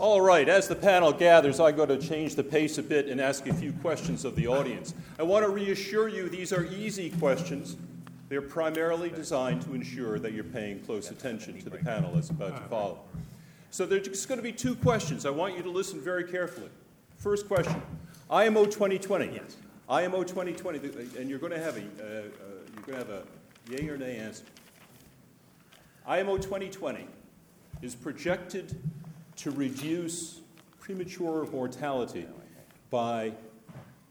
All right, as the panel gathers, I'm going to change the pace a bit and ask a few questions of the audience. I want to reassure you these are easy questions. They're primarily designed to ensure that you're paying close attention to the panel that's about to follow. So there's just going to be two questions. I want you to listen very carefully. First question IMO 2020. Yes. IMO 2020, and you're going to have a, uh, uh, you're going to have a yay or nay answer. IMO 2020 is projected to reduce premature mortality by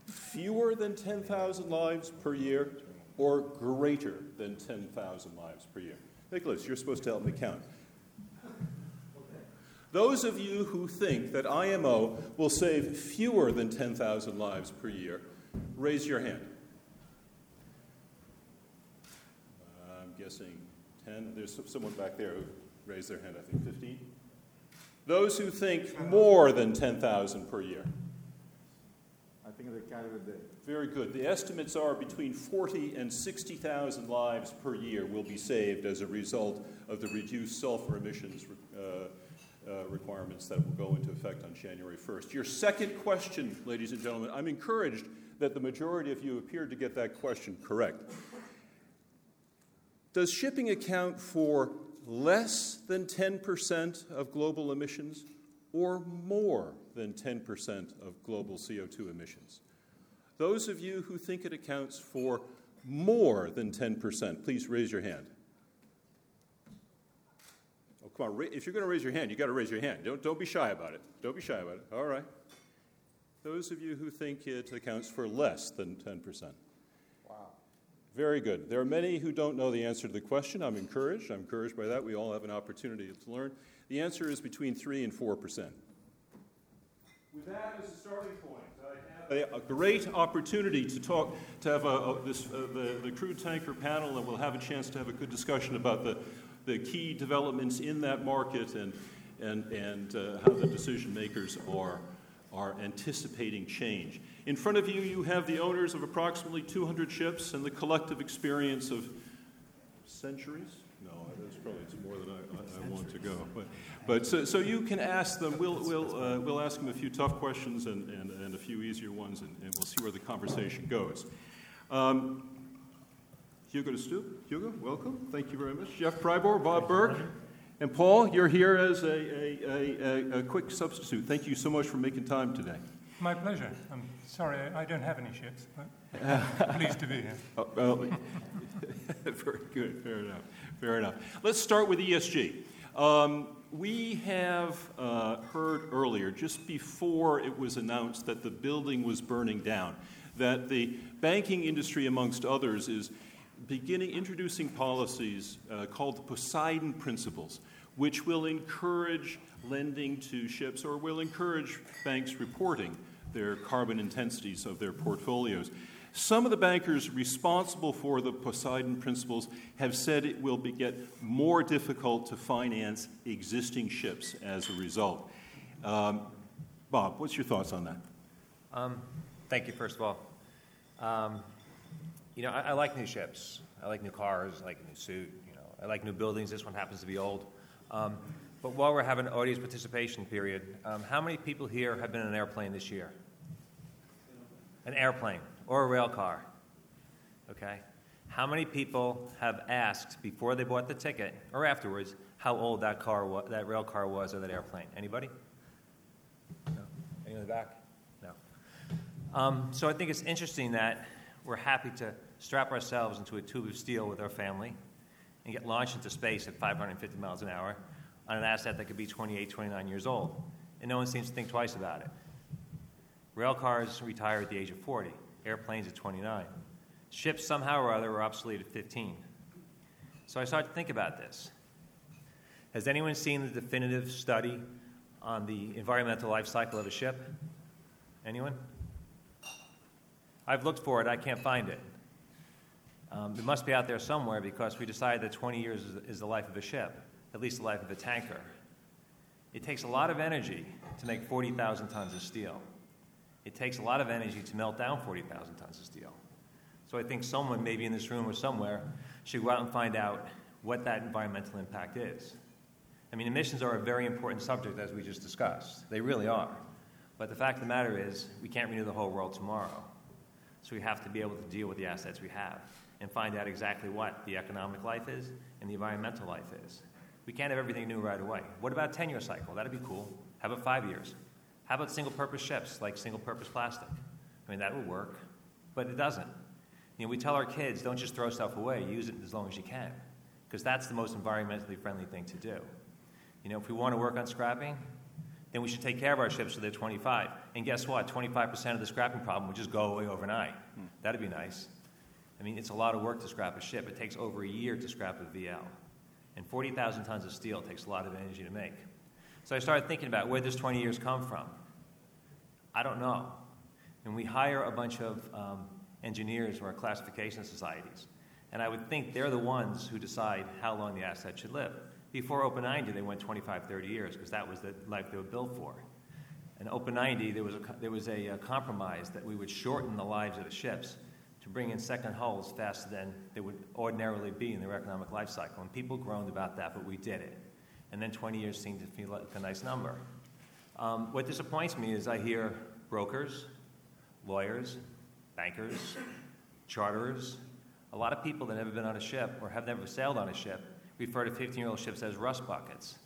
fewer than 10,000 lives per year or greater than 10,000 lives per year. Nicholas, you're supposed to help me count. Those of you who think that IMO will save fewer than 10,000 lives per year, raise your hand. I'm guessing 10. There's someone back there who raised their hand, I think 15. Those who think more than 10,000 per year. I think they counted the Very good. The estimates are between 40 and 60,000 lives per year will be saved as a result of the reduced sulfur emissions uh, uh, requirements that will go into effect on January 1st. Your second question, ladies and gentlemen, I'm encouraged that the majority of you appeared to get that question correct. Does shipping account for less than 10% of global emissions or more than 10% of global CO2 emissions? Those of you who think it accounts for more than 10%, please raise your hand. Oh, come on. If you're going to raise your hand, you've got to raise your hand. Don't, don't be shy about it. Don't be shy about it. All right. Those of you who think it accounts for less than 10%. Very good. There are many who don't know the answer to the question. I'm encouraged. I'm encouraged by that. We all have an opportunity to learn. The answer is between 3 and 4%. With that as a starting point, I have a, a great opportunity to talk, to have a, a, this, uh, the, the crude tanker panel, and we'll have a chance to have a good discussion about the, the key developments in that market and, and, and uh, how the decision makers are, are anticipating change. In front of you, you have the owners of approximately 200 ships and the collective experience of centuries. No, that's probably more than I, I, I want to go. But, but so, so you can ask them. We'll, we'll, uh, we'll ask them a few tough questions and, and, and a few easier ones, and, and we'll see where the conversation goes. Um, Hugo de Stoop, Hugo, welcome. Thank you very much. Jeff Pribor, Bob Burke. And Paul, you're here as a, a, a, a, quick substitute. Thank you so much for making time today. My pleasure. I'm sorry I don't have any ships, but pleased to be here. Oh, well, very good. Fair enough. Fair enough. Let's start with ESG. Um, we have uh, heard earlier, just before it was announced that the building was burning down, that the banking industry, amongst others, is beginning introducing policies uh, called the Poseidon Principles, which will encourage lending to ships or will encourage banks reporting their carbon intensities of their portfolios. Some of the bankers responsible for the Poseidon principles have said it will get more difficult to finance existing ships as a result. Um, Bob, what's your thoughts on that? Um, thank you, first of all. Um, you know, I, I, like new ships. I like new cars. I like a new suit. You know, I like new buildings. This one happens to be old. Um, but while we're having audience participation period, um, how many people here have been in an airplane this year? an airplane or a rail car. Okay? How many people have asked before they bought the ticket or afterwards how old that car was, that rail car was or that airplane? Anybody? No. Any in the back? No. Um, so I think it's interesting that we're happy to strap ourselves into a tube of steel with our family and get launched into space at 550 miles an hour on an asset that could be 28, 29 years old. And no one seems to think twice about it. Rail cars retire at the age of 40, airplanes at 29. Ships, somehow or other, are obsolete at 15. So I started to think about this. Has anyone seen the definitive study on the environmental life cycle of a ship? Anyone? I've looked for it, I can't find it. Um, it must be out there somewhere because we decided that 20 years is, is the life of a ship, at least the life of a tanker. It takes a lot of energy to make 40,000 tons of steel it takes a lot of energy to melt down 40,000 tons of steel. So I think someone, maybe in this room or somewhere, should go out and find out what that environmental impact is. I mean, emissions are a very important subject, as we just discussed. They really are. But the fact of the matter is, we can't renew the whole world tomorrow. So we have to be able to deal with the assets we have and find out exactly what the economic life is and the environmental life is. We can't have everything new right away. What about a 10 year cycle? That'd be cool. How about five years? How about single purpose ships like single purpose plastic? I mean, that would work, but it doesn't. You know, we tell our kids don't just throw stuff away, use it as long as you can, because that's the most environmentally friendly thing to do. You know, if we want to work on scrapping, then we should take care of our ships so they're 25. And guess what? 25% of the scrapping problem would just go away overnight. Hmm. That'd be nice. I mean, it's a lot of work to scrap a ship. It takes over a year to scrap a VL. And 40,000 tons of steel takes a lot of energy to make. So I started thinking about where this 20 years come from. I don't know. And we hire a bunch of um, engineers from our classification societies. And I would think they're the ones who decide how long the asset should live. Before OPA 90, they went 25, 30 years because that was the life they were built for. And OPA 90, there was, a, there was a, a, compromise that we would shorten the lives of the ships to bring in second hulls faster than they would ordinarily be in their economic life cycle. And people groaned about that, but we did it. And then 20 years seemed to feel like a nice number. Um, what disappoints me is I hear brokers, lawyers, bankers, charterers, a lot of people that have never been on a ship or have never sailed on a ship refer to 15 year old ships as rust buckets.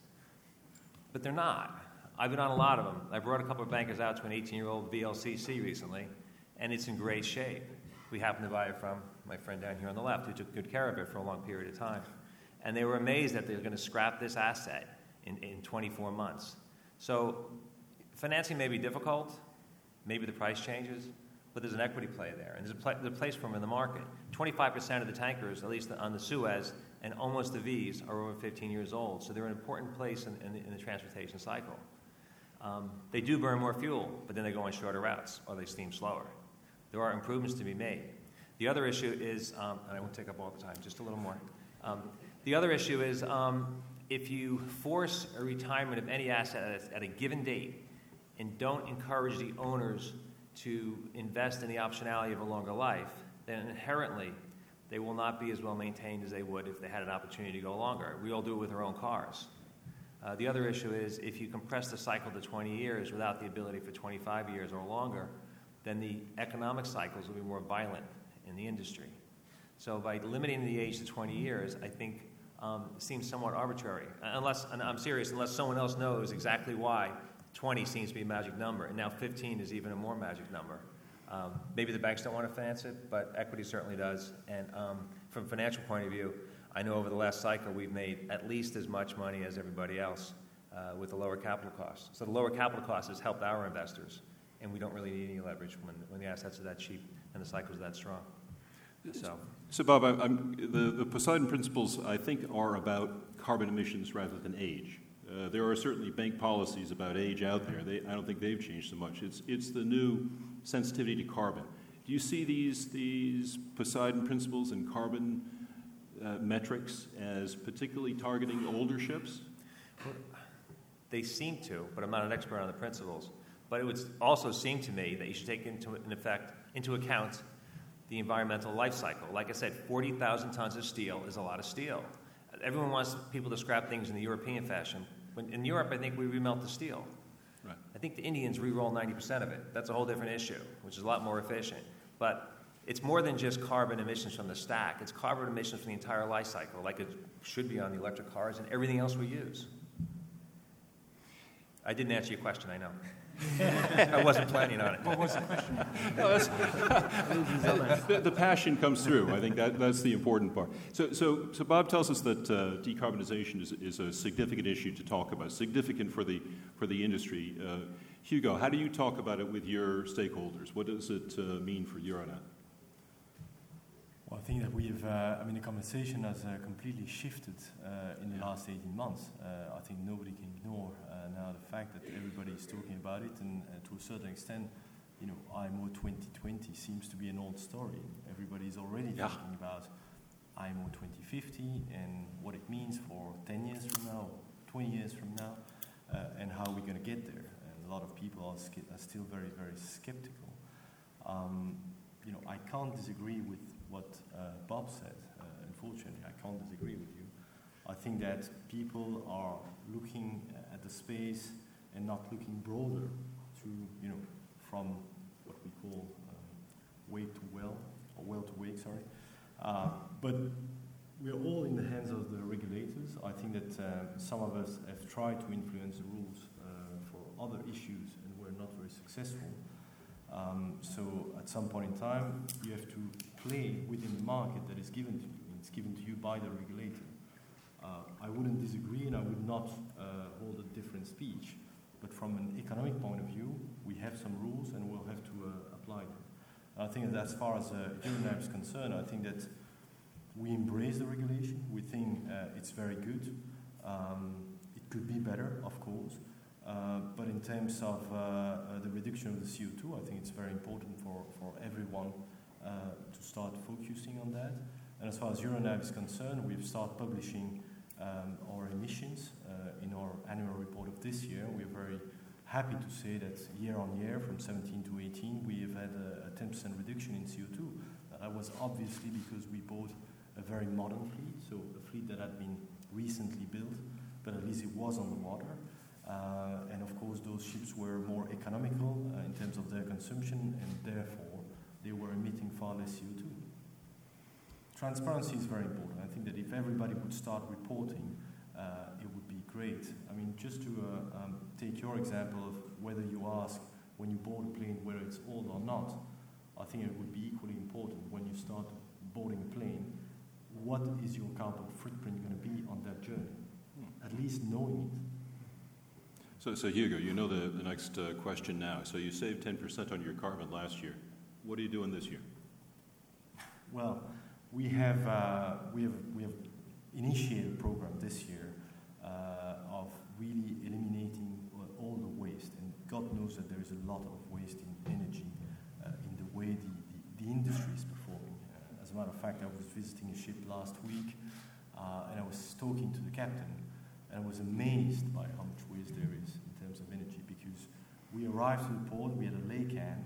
But they're not. I've been on a lot of them. I brought a couple of bankers out to an 18 year old VLCC recently, and it's in great shape. We happened to buy it from my friend down here on the left who took good care of it for a long period of time. And they were amazed that they're going to scrap this asset in, in 24 months. So financing may be difficult, maybe the price changes, but there's an equity play there, and there's a, there's a place for them in the market. 25% of the tankers, at least on the Suez, and almost the V's are over 15 years old, so they're an important place in, in, the, in the, transportation cycle. Um, they do burn more fuel, but then they go on shorter routes or they steam slower. There are improvements to be made. The other issue is, um, and I won't take up all the time, just a little more. Um, the other issue is um, if you force a retirement of any asset at a, at a given date and don't encourage the owners to invest in the optionality of a longer life, then inherently they will not be as well maintained as they would if they had an opportunity to go longer. We all do it with our own cars. Uh, the other issue is if you compress the cycle to 20 years without the ability for 25 years or longer, then the economic cycles will be more violent in the industry. So by limiting the age to 20 years, I think um, seems somewhat arbitrary. Unless, and I'm serious, unless someone else knows exactly why 20 seems to be a magic number, and now 15 is even a more magic number. Um, maybe the banks don't want to finance it, but equity certainly does. And um, from a financial point of view, I know over the last cycle we've made at least as much money as everybody else uh, with the lower capital costs. So the lower capital costs has helped our investors, and we don't really need any leverage when, when the assets are that cheap and the cycles are that strong. So, so Bob, I, the, the Poseidon principles, I think, are about carbon emissions rather than age. Uh, there are certainly bank policies about age out there. They, I don't think they've changed so much. It's, it's the new sensitivity to carbon. Do you see these, these Poseidon principles and carbon uh, metrics as particularly targeting older ships? They seem to, but I'm not an expert on the principles. But it would also seem to me that you should take into in effect into account the environmental life cycle. Like I said, 40,000 tons of steel is a lot of steel. Everyone wants people to scrap things in the European fashion. When, in Europe, I think we remelt the steel. Right. I think the Indians re-roll 90% of it. That's a whole different issue, which is a lot more efficient. But it's more than just carbon emissions from the stack. It's carbon emissions from the entire life cycle, like it should be on the electric cars and everything else we use. I didn't answer your question, I know. I wasn't planning on it. What was the question? the, the, passion comes through. I think that, that's the important part. So, so, so Bob tells us that uh, decarbonization is, is a significant issue to talk about, significant for the, for the industry. Uh, Hugo, how do you talk about it with your stakeholders? What does it uh, mean for Euronav? Well, I think that we've, uh, I mean, the conversation has uh, completely shifted uh, in the last 18 months. Uh, I think nobody can ignore uh, now the fact that everybody is talking about it, and uh, to a certain extent, you know, IMO 2020 seems to be an old story. Everybody is already yeah. talking about IMO 2050 and what it means for 10 years from now, 20 years from now, and how we're going to get there. And a lot of people are, are still very, very skeptical. Um, you know, I can't disagree with what uh, Bob said. Uh, unfortunately, I can't disagree with you. I think that people are looking at the space and not looking broader to, you know, from what we call um, wake to well, or well to wake, sorry. Uh, but we're all in the hands of the regulators. I think that uh, some of us have tried to influence the rules uh, for other issues and we're not very successful. Um, so at some point in time, you have to play within the market that is given to you. It's given to you by the regulator. Uh, I wouldn't disagree and I would not uh, hold a different speech. But from an economic point of view, we have some rules and we'll have to uh, apply them. I think that as far as uh, is concerned, I think that we embrace the regulation. We think uh, it's very good. Um, it could be better, of course. Uh, but in terms of uh, uh the reduction of the CO2, I think it's very important for, for everyone uh, to start focusing on that. And as far as Euronav is concerned, we've started publishing um, our emissions in our annual report of this year. We're very happy to say that year on year, from 17 to 18, we have had a, a 10% reduction in CO2. That was obviously because we bought a very modern fleet, so a fleet that had been recently built, but at least it was on the water. Uh, and of course, those ships were more economical uh, in terms of their consumption, and therefore they were emitting far less CO2. Transparency is very important. I think that if everybody would start reporting, uh, it would be great. I mean, just to uh, um, take your example of whether you ask when you board a plane whether it's old or not, I think it would be equally important when you start boarding a plane what is your carbon footprint going to be on that journey? At least knowing it. So, so Hugo, you know the, the next uh, question now. So you saved 10% on your carbon last year. What are you doing this year? Well, we have, uh, we have, we have initiated a program this year uh, of really eliminating all the waste. And God knows that there is a lot of waste in energy uh, in the way the, the, the industry is performing. as a matter of fact, I was visiting a ship last week uh, and I was talking to the captain and I was amazed by how much waste there is in terms of energy because we arrived to the port, we had a laycan,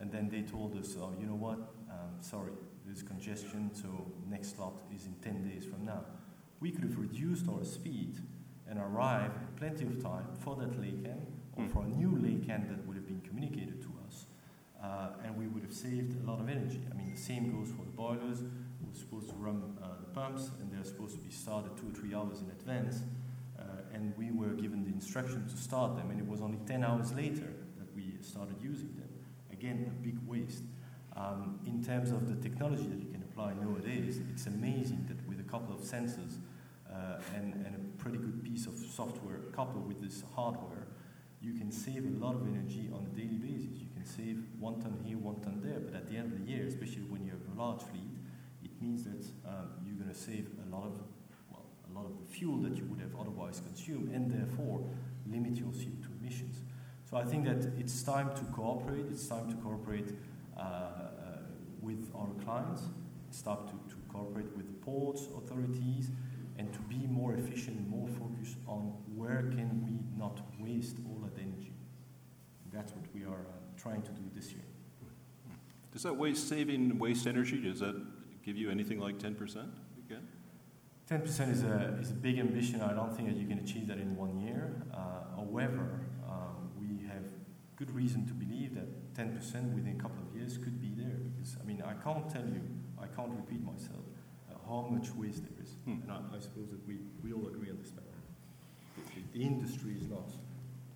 and then they told us, oh, you know what, um, sorry, there's congestion, so next slot is in 10 days from now. We could have reduced our speed and arrived plenty of time for that laycan or hmm. for a new laycan that would have been communicated to us, uh, and we would have saved a lot of energy. I mean, the same goes for the boilers. We're supposed to run uh, the pumps, and they're supposed to be started two or three hours in advance. And we were given the instruction to start them, and it was only 10 hours later that we started using them. Again, a big waste. Um, in terms of the technology that you can apply nowadays, it's amazing that with a couple of sensors uh, and, and a pretty good piece of software coupled with this hardware, you can save a lot of energy on a daily basis. You can save one ton here, one ton there, but at the end of the year, especially when you have a large fleet, it means that um, you're going to save a lot of lot of the fuel that you would have otherwise consumed, and therefore limit your CO2 emissions. So I think that it's time to cooperate. It's time to cooperate uh, uh, with our clients. It's time to, to cooperate with the ports authorities and to be more efficient more focused on where can we not waste all that energy. That's what we are uh, trying to do this year. Does that waste saving waste energy, does that give you anything like 10% again? 10% is a, is a big ambition. I don't think that you can achieve that in one year. Uh, however, um, we have good reason to believe that 10% within a couple of years could be there. Because, I mean, I can't tell you, I can't repeat myself, uh, how much waste there is. Hmm. And I, I, suppose that we, we all agree on this matter. The, the, the industry is not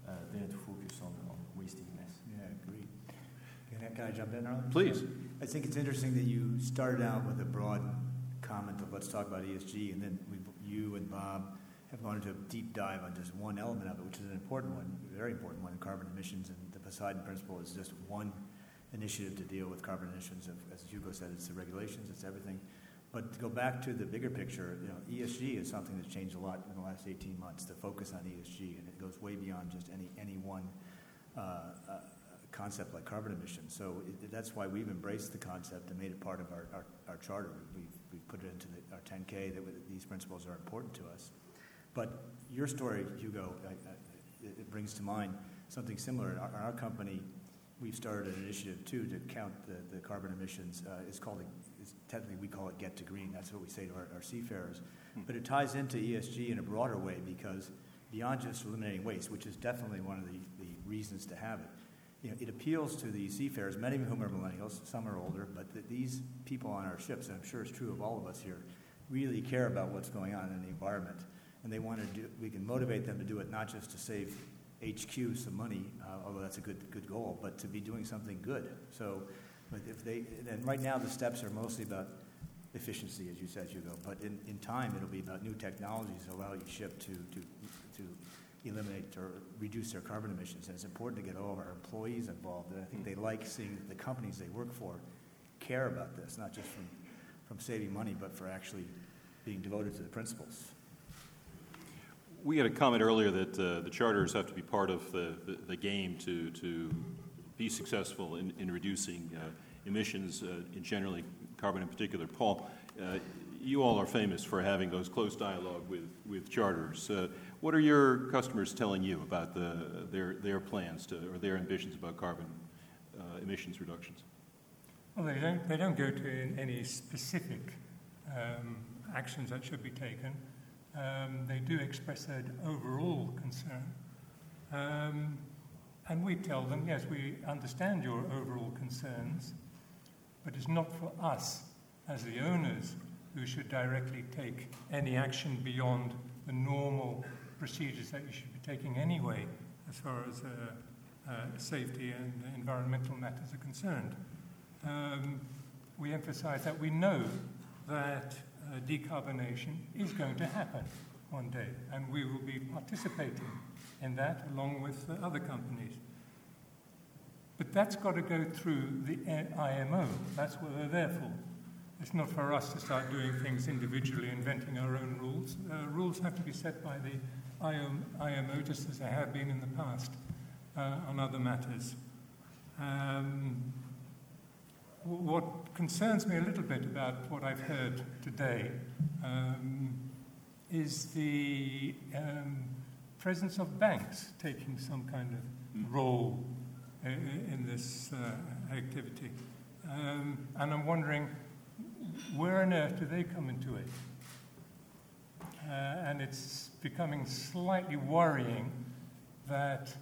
uh, there to focus on, on wasting can I agree. can I jump in, Arlen? Please. I think it's interesting that you started out with a broad comment of let's talk about ESG, and then we, you and Bob have gone into a deep dive on just one element of it, which is an important one, a very important one, carbon emissions. And the Poseidon Principle is just one initiative to deal with carbon emissions. As Hugo said, it's the regulations, it's everything. But to go back to the bigger picture, you know, ESG is something that's changed a lot in the last 18 months. The focus on ESG, and it goes way beyond just any any one uh, uh, concept like carbon emissions. So it, that's why we've embraced the concept and made it part of our, our, our charter. We've, we've put it into the, our 10K that these principles are important to us. But your story, Hugo, I, I, it brings to mind something similar. In our, our, company, we've started an initiative too to count the, the carbon emissions. Uh, it's called it's technically we call it Get to Green. That's what we say to our, our seafarers. But it ties into ESG in a broader way because beyond just eliminating waste, which is definitely one of the, the reasons to have it, you know, it appeals to the seafarers, many of whom are millennials, some are older, but that these people on our ships, and I'm sure it's true of all of us here, really care about what's going on in the environment. And they want to do, we can motivate them to do it not just to save HQ some money, uh, although that's a good, good goal, but to be doing something good. So, but if they, and right now the steps are mostly about efficiency, as you said, Hugo, but in, in time it'll be about new technologies that allow each ship to, to, to eliminate or reduce their carbon emissions. And it's important to get all of our employees involved. And I think they like seeing that the companies they work for care about this, not just from, from saving money, but for actually being devoted to the principles. We had a comment earlier that uh, the charters have to be part of the, the, the game to, to be successful in, in reducing uh, emissions, uh, in generally carbon in particular. Paul, uh, you all are famous for having those close dialogue with, with charters. Uh, what are your customers telling you about the, their, their plans to, or their ambitions about carbon uh, emissions reductions? Well, they don't, they don't go to any specific um, actions that should be taken. Um, they do express their overall concern. Um, and we tell them, yes, we understand your overall concerns, but it's not for us as the owners who should directly take any action beyond the normal procedures that you should be taking anyway as far as uh, uh, safety and environmental matters are concerned. Um, we emphasize that we know that uh, decarbonation is going to happen one day, and we will be participating in that along with other companies. But that's got to go through the IMO. That's what they're there for. It's not for us to start doing things individually, inventing our own rules. Uh, rules have to be set by the IMO, just as I have been in the past uh, on other matters. Um, what concerns me a little bit about what I've heard today um, is the um, presence of banks taking some kind of role in, in this uh, activity. Um, and I'm wondering, where on earth do they come into it? It's becoming slightly worrying that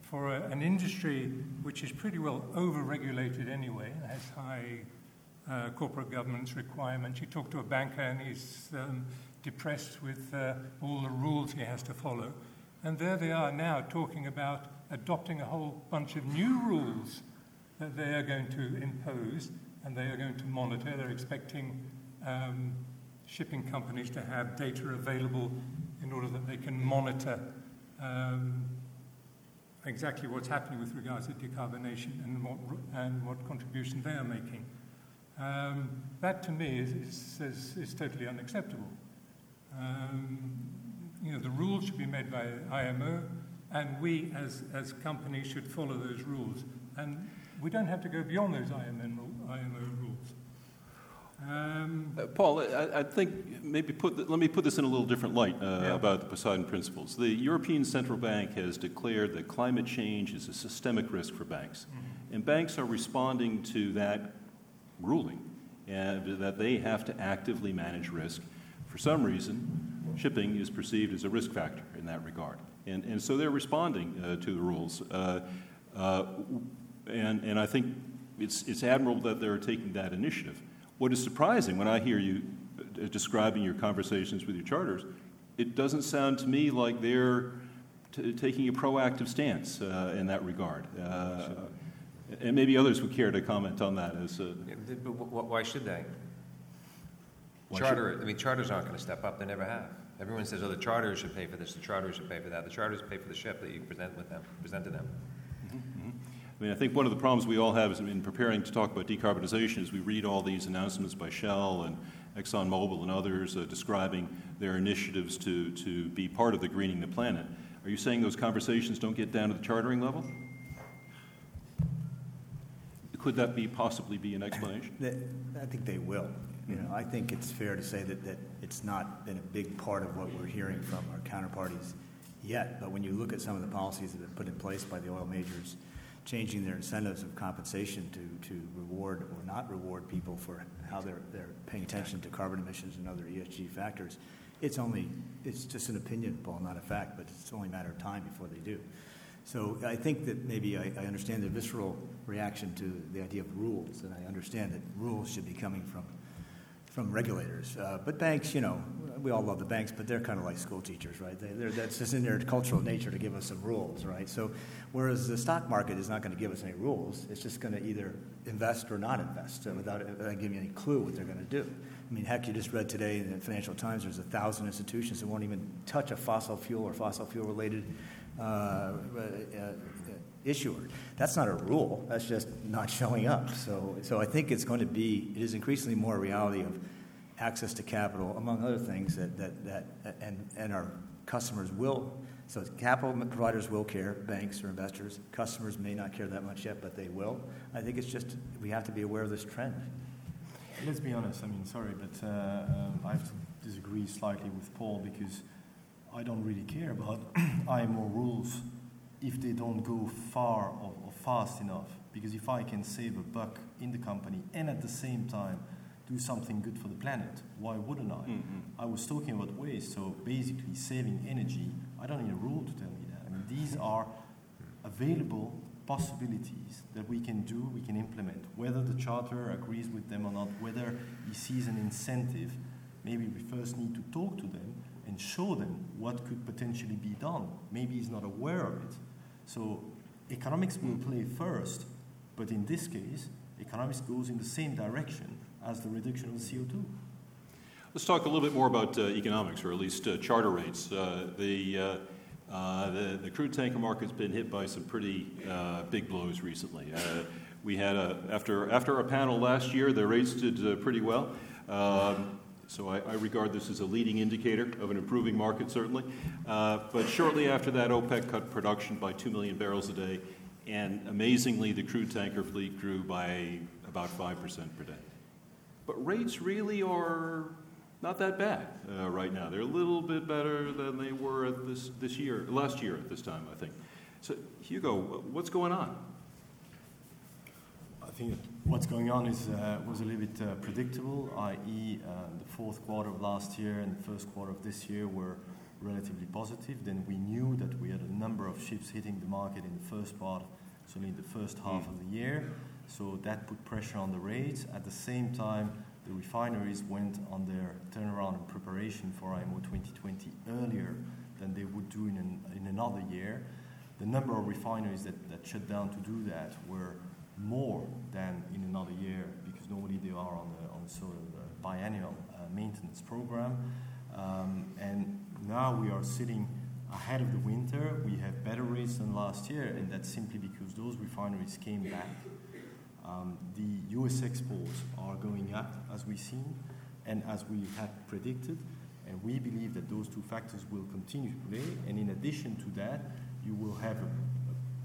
for a, an industry which is pretty well over-regulated anyway, has high uh, corporate governance requirements. You talk to a banker and he's um, depressed with uh, all the rules he has to follow. And there they are now talking about adopting a whole bunch of new rules that they are going to impose and they are going to monitor. They're expecting um, shipping companies to have data available in order that they can monitor um, exactly what's happening with regards to decarbonation and what, and what contribution they are making. Um, that to me is, is, is, is totally unacceptable. Um, you know, the rules should be made by IMO, and we as, as companies should follow those rules. And we don't have to go beyond those IMO, IMO. Um, uh, Paul, I, I, think maybe put the, let me put this in a little different light uh, yeah. about the Poseidon Principles. The European Central Bank has declared that climate change is a systemic risk for banks, mm-hmm. and banks are responding to that ruling, and that they have to actively manage risk. For some reason, shipping is perceived as a risk factor in that regard, and and so they're responding uh, to the rules, uh, uh, and and I think it's it's admirable that they're taking that initiative. What is surprising when I hear you uh, describing your conversations with your charters, it doesn't sound to me like they're t- taking a proactive stance uh, in that regard. Uh, and maybe others would care to comment on that. As a, why should they? Why Charter. Should? I mean, charters aren't going to step up. They never have. Everyone says, "Oh, the charters should pay for this. The charters should pay for that. The charters pay for the ship that you present with them, present to them." I mean, I think one of the problems we all have is in preparing to talk about decarbonization is we read all these announcements by Shell and ExxonMobil and others uh, describing their initiatives to, to be part of the greening the planet. Are you saying those conversations don't get down to the chartering level? Could that be possibly be an explanation? I think they will. You know, I think it's fair to say that, that it's not been a big part of what we're hearing from our counterparties yet. But when you look at some of the policies that have been put in place by the oil majors, changing their incentives of compensation to, to reward or not reward people for how they're, they're paying attention to carbon emissions and other ESG factors. It's only, it's just an opinion, Paul, not a fact, but it's only a matter of time before they do. So I think that maybe I, I understand the visceral reaction to the idea of rules, and I understand that rules should be coming from from regulators. Uh, but banks, you know, we all love the banks, but they're kind of like school teachers, right? They, that's just in their cultural nature to give us some rules, right? So, whereas the stock market is not going to give us any rules, it's just going to either invest or not invest uh, without, without giving you any clue what they're going to do. I mean, heck, you just read today in the Financial Times there's a thousand institutions that won't even touch a fossil fuel or fossil fuel related uh, uh, uh issuer. That's not a rule. That's just not showing up. So, so I think it's going to be, it is increasingly more a reality of access to capital, among other things, that, that, that and, and our customers will, so capital providers will care, banks or investors. Customers may not care that much yet, but they will. I think it's just, we have to be aware of this trend. Let's be honest, I mean, sorry, but uh, um, I have to disagree slightly with Paul because I don't really care about IMO rules if they don't go far or, or fast enough. Because if I can save a buck in the company and at the same time do something good for the planet, why wouldn't I? Mm-hmm. I was talking about waste, so basically saving energy. I don't need a rule to tell me that. I mean, these are available possibilities that we can do, we can implement. Whether the charter agrees with them or not, whether he sees an incentive, maybe we first need to talk to them and show them what could potentially be done. Maybe he's not aware of it. So economics will play first, but in this case, economics goes in the same direction as the reduction of the CO2. Let's talk a little bit more about uh, economics, or at least uh, charter rates. Uh, the, uh, uh, the, the crude tanker market's been hit by some pretty uh, big blows recently. we had a, after after a panel last year, the rates did pretty well. Um, so I, I, regard this as a leading indicator of an improving market, certainly. But shortly after that, OPEC cut production by 2 million barrels a day, and amazingly, the crude tanker fleet grew by about 5% per day. But rates really are not that bad uh, right now. They're a little bit better than they were this, this year, last year at this time, I think. So, Hugo, what's going on? I think what's going on is uh, was a little bit uh, predictable, i.e., uh, the fourth quarter of last year and the first quarter of this year were relatively positive. Then we knew that we had a number of ships hitting the market in the first part, so in the first half mm. of the year. So that put pressure on the rates. At the same time, the refineries went on their turnaround and preparation for IMO 2020 earlier than they would do in, an, in another year. The number of refineries that, that shut down to do that were more than in another year because normally they are on a, on a sort of a biannual uh, maintenance program. Um, and now we are sitting ahead of the winter. We have better rates than last year, and that's simply because those refineries came back. Um, the US exports are going up as we've seen and as we had predicted, and we believe that those two factors will continue to play. And in addition to that, you will have a,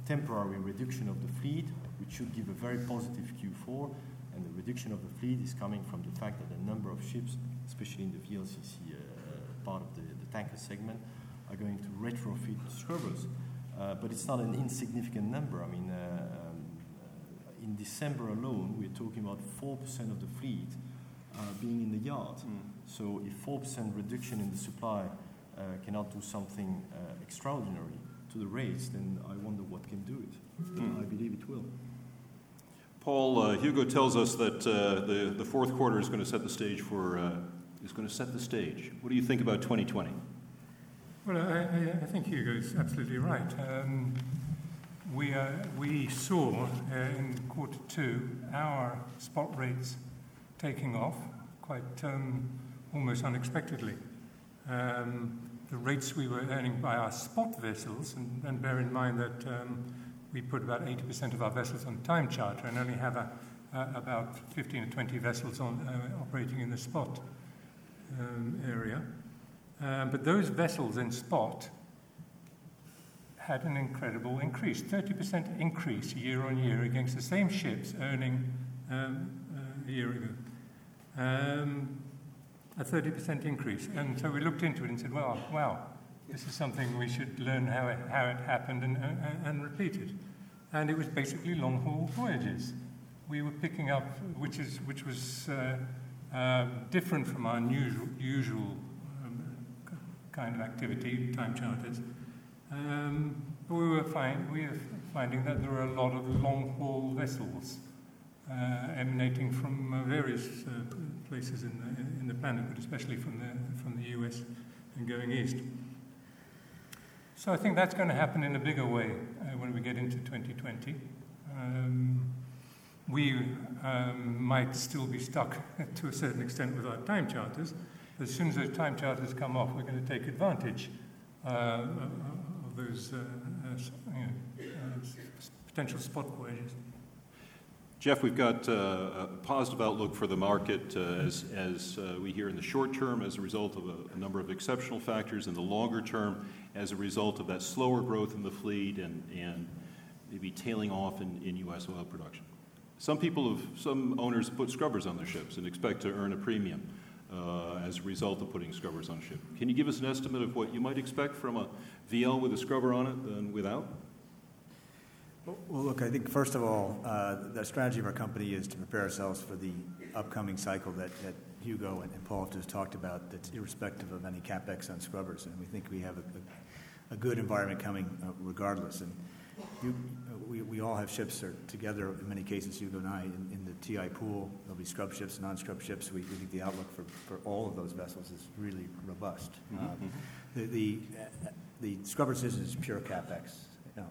temporary reduction of the fleet which should give a very positive Q4. And the reduction of the fleet is coming from the fact that a number of ships, especially in the VLCC uh, part of the, tanker segment, are going to retrofit scrubbers. Uh, but it's not an insignificant number. I mean, uh, in December alone, we're talking about 4% of the fleet uh, being in the yard. Mm. So if 4% reduction in the supply uh, cannot do something uh, extraordinary to the rates, then I wonder what can do it. Mm. I believe it will. Paul, uh, Hugo tells us that uh, the, the fourth quarter is going to set the stage for, uh, is going to set the stage. What do you think about 2020? Well, I, I think Hugo's absolutely right. Um, we, uh, we saw uh, in quarter two our spot rates taking off quite um, almost unexpectedly. Um, the rates we were earning by our spot vessels, and, and bear in mind that um, we put about 80% of our vessels on time charter and only have a, about 15 or 20 vessels on, uh, operating in the spot um, area. Um, but those vessels in spot had an incredible increase 30% increase year on year against the same ships earning um, uh, a year ago. Um, a 30% increase. And so we looked into it and said, well, wow, this is something we should learn how it, how it happened and, and, and repeat it. and it was basically long haul voyages. We were picking up, which, is, which was uh, um, different from our usual, usual um, kind of activity, time charters. Um, we were, find, we were finding that there were a lot of long haul vessels uh, emanating from uh, various uh, places in the, in the planet, but especially from the, from the US and going east. So I think that's going to happen in a bigger way uh, when we get into 2020. Um, we um, might still be stuck to a certain extent with our time charters. As soon as those time charters come off, we're going to take advantage uh, those uh, uh potential spot voyages. Jeff, we've got uh, a positive outlook for the market as, we hear in the short term as a result of a, number of exceptional factors, in the longer term as a result of that slower growth in the fleet and, maybe tailing off in, U.S. oil production. Some people have, some owners put scrubbers on their ships and expect to earn a premium as a result of putting scrubbers on ship. Can you give us an estimate of what you might expect from a VL with a scrubber on it than without? Well, look, I think first of all, uh, the strategy of our company is to prepare ourselves for the upcoming cycle that, that Hugo and, and, Paul have just talked about, that's irrespective of any capex on scrubbers. And we think we have a, a, a good environment coming uh, regardless. And you, uh, we, we all have ships are together, in many cases, Hugo and I, in, TI pool. There'll be scrub ships, non scrub ships. We, think the outlook for, for all of those vessels is really robust. Mm-hmm. Um, the, the, scrubber system is pure capex.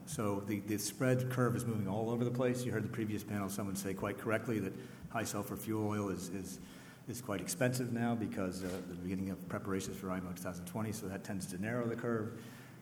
So the, spread curve is moving all over the place. You heard the previous panel someone say quite correctly that high sulfur fuel oil is, is, is quite expensive now because uh, the beginning of preparations for IMO 2020, so that tends to narrow the curve.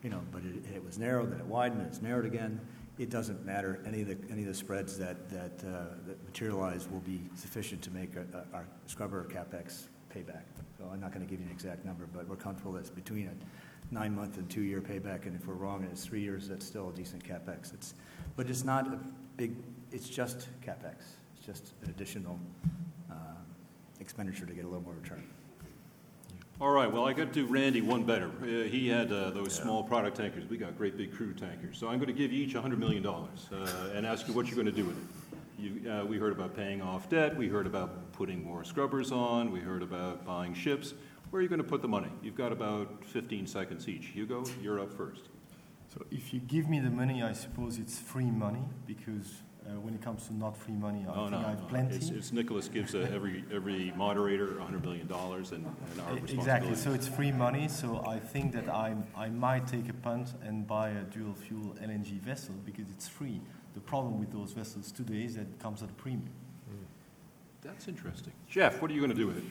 You know, but it, it was narrowed, then it widened, and it's narrowed again. It doesn't matter. Any of the, any of the spreads that, that, uh, that materialize will be sufficient to make a, a, our scrubber capex payback. So I'm not going to give you an exact number, but we're comfortable that it's between a nine month and two year payback, and if we're wrong and it's three years, that's still a decent capex. It's, but it's not a big. It's just capex. It's just an additional uh, expenditure to get a little more return. All right. Well, I got to do Randy one better. Uh, he had uh, those yeah. small product tankers. We got great big crude tankers. So I'm going to give you each $100 million uh, and ask you what you're going to do with it. You, uh, we heard about paying off debt. We heard about putting more scrubbers on. We heard about buying ships. Where are you going to put the money? You've got about 15 seconds each. Hugo, you're up first. So if you give me the money, I suppose it's free money because uh, when it comes to not free money, I oh, think no, I have no. plenty. It's, it's Nicholas gives uh, every every moderator $100 million and, and our responsibility. Exactly. So it's free money. So I think that I I might take a punt and buy a dual fuel LNG vessel because it's free. The problem with those vessels today is that it comes at a premium. That's interesting. Jeff, what are you going to do with it?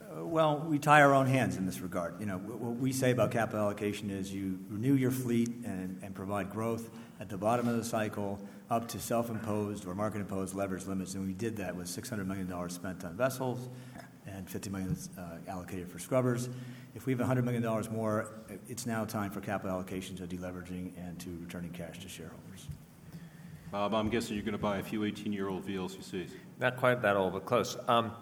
Uh, well, we tie our own hands in this regard. You know, what we say about capital allocation is you renew your fleet and, and provide growth at the bottom of the cycle up to self-imposed or market-imposed leverage limits, and we did that with $600 million spent on vessels and 50 million uh, allocated for scrubbers. If we have $100 million more, it's now time for capital allocation to deleveraging and to returning cash to shareholders. Bob, I'm guessing you're going to buy a few 18-year-old VLCCs. Not quite that old, but close. Um,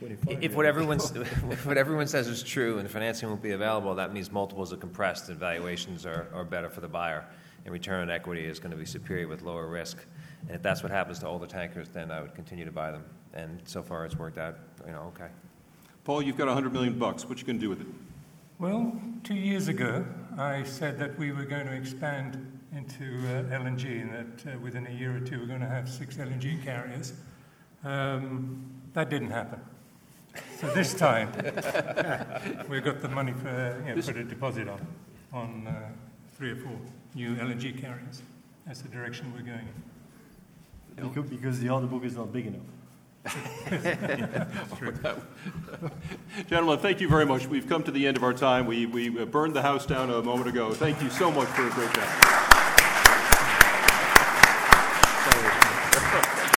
if what, everyone's, what everyone says is true and financing won't be available, that means multiples are compressed and valuations are, are better for the buyer. And return on equity is going to be superior with lower risk. And if that's what happens to older tankers, then I would continue to buy them. And so far, it's worked out, you know, okay. Paul, you've got 100 million bucks. What you going to do with it? Well, two years ago, I said that we were going to expand into uh, LNG and that uh, within a year or two we're going to have six LNG carriers. Um, that didn't happen. So this time, we've got the money for, you know, put a deposit on, on uh, three or four new LNG carriers. That's the direction we're going in. Because the order book is not big enough. Gentlemen, thank you very much. We've come to the end of our time. We, we burned the house down a moment ago. Thank you so much for a great job.